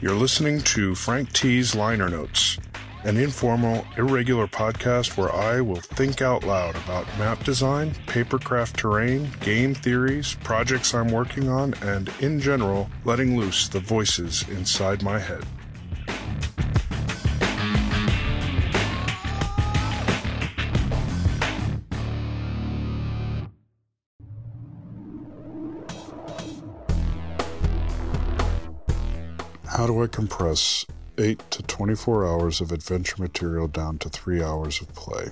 You're listening to Frank T's Liner Notes, an informal, irregular podcast where I will think out loud about map design, papercraft terrain, game theories, projects I'm working on, and in general, letting loose the voices inside my head. How do I compress 8 to 24 hours of adventure material down to 3 hours of play?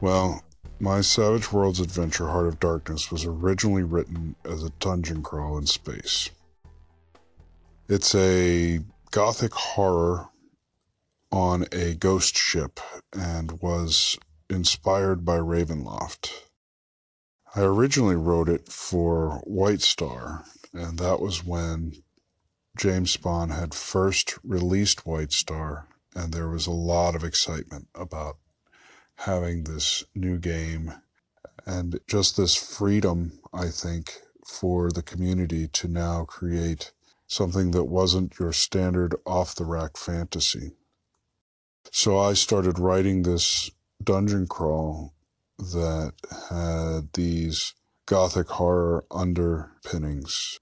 Well, my Savage Worlds adventure Heart of Darkness was originally written as a dungeon crawl in space. It's a gothic horror on a ghost ship and was inspired by Ravenloft. I originally wrote it for White Star, and that was when James Spahn had first released White Star, and there was a lot of excitement about having this new game and just this freedom, I think, for the community to now create something that wasn't your standard off the rack fantasy. So I started writing this dungeon crawl that had these gothic horror underpinnings.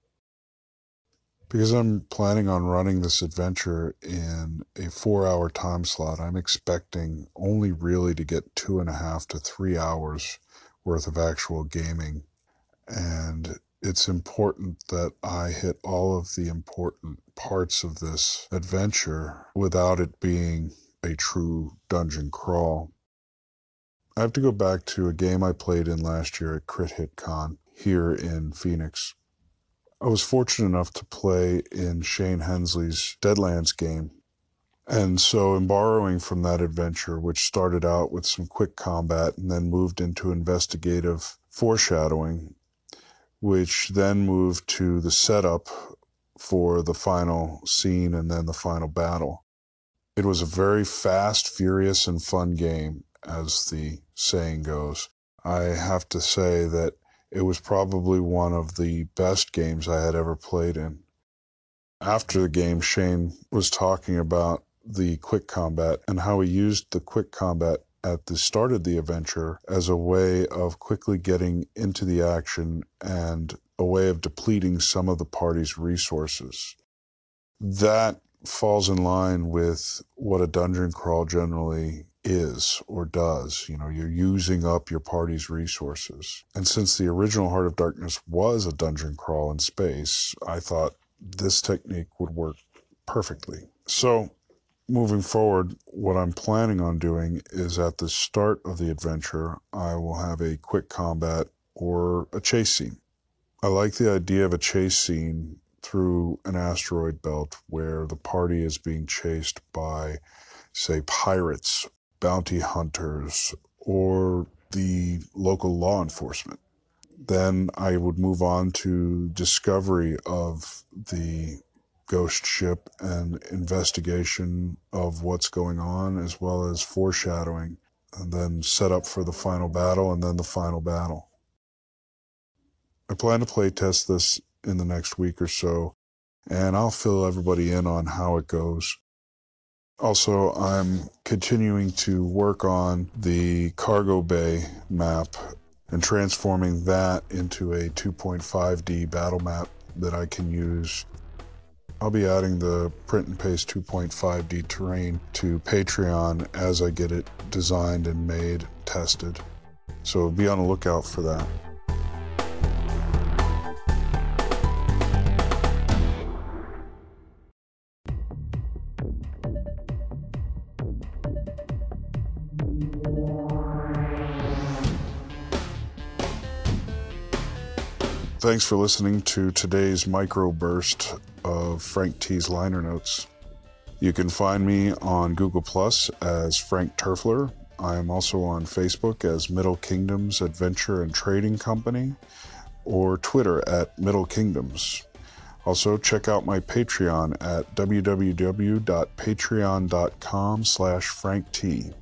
Because I'm planning on running this adventure in a four hour time slot, I'm expecting only really to get two and a half to three hours worth of actual gaming. And it's important that I hit all of the important parts of this adventure without it being a true dungeon crawl. I have to go back to a game I played in last year at Crit Hit Con here in Phoenix. I was fortunate enough to play in Shane Hensley's Deadlands game. And so, in borrowing from that adventure, which started out with some quick combat and then moved into investigative foreshadowing, which then moved to the setup for the final scene and then the final battle. It was a very fast, furious, and fun game as the saying goes. I have to say that it was probably one of the best games I had ever played in. After the game, Shane was talking about the quick combat and how he used the quick combat at the start of the adventure as a way of quickly getting into the action and a way of depleting some of the party's resources. That falls in line with what a dungeon crawl generally is or does. You know, you're using up your party's resources. And since the original Heart of Darkness was a dungeon crawl in space, I thought this technique would work perfectly. So, moving forward, what I'm planning on doing is at the start of the adventure, I will have a quick combat or a chase scene. I like the idea of a chase scene through an asteroid belt where the party is being chased by, say, pirates bounty hunters or the local law enforcement. Then I would move on to discovery of the ghost ship and investigation of what's going on, as well as foreshadowing, and then set up for the final battle and then the final battle. I plan to play test this in the next week or so, and I'll fill everybody in on how it goes. Also, I'm continuing to work on the cargo bay map and transforming that into a 2.5D battle map that I can use. I'll be adding the print and paste 2.5D terrain to Patreon as I get it designed and made, tested. So be on the lookout for that. Thanks for listening to today's microburst of Frank T's liner notes. You can find me on Google Plus as Frank Turfler. I am also on Facebook as Middle Kingdoms Adventure and Trading Company or Twitter at Middle Kingdoms. Also, check out my Patreon at www.patreon.com slash frankt.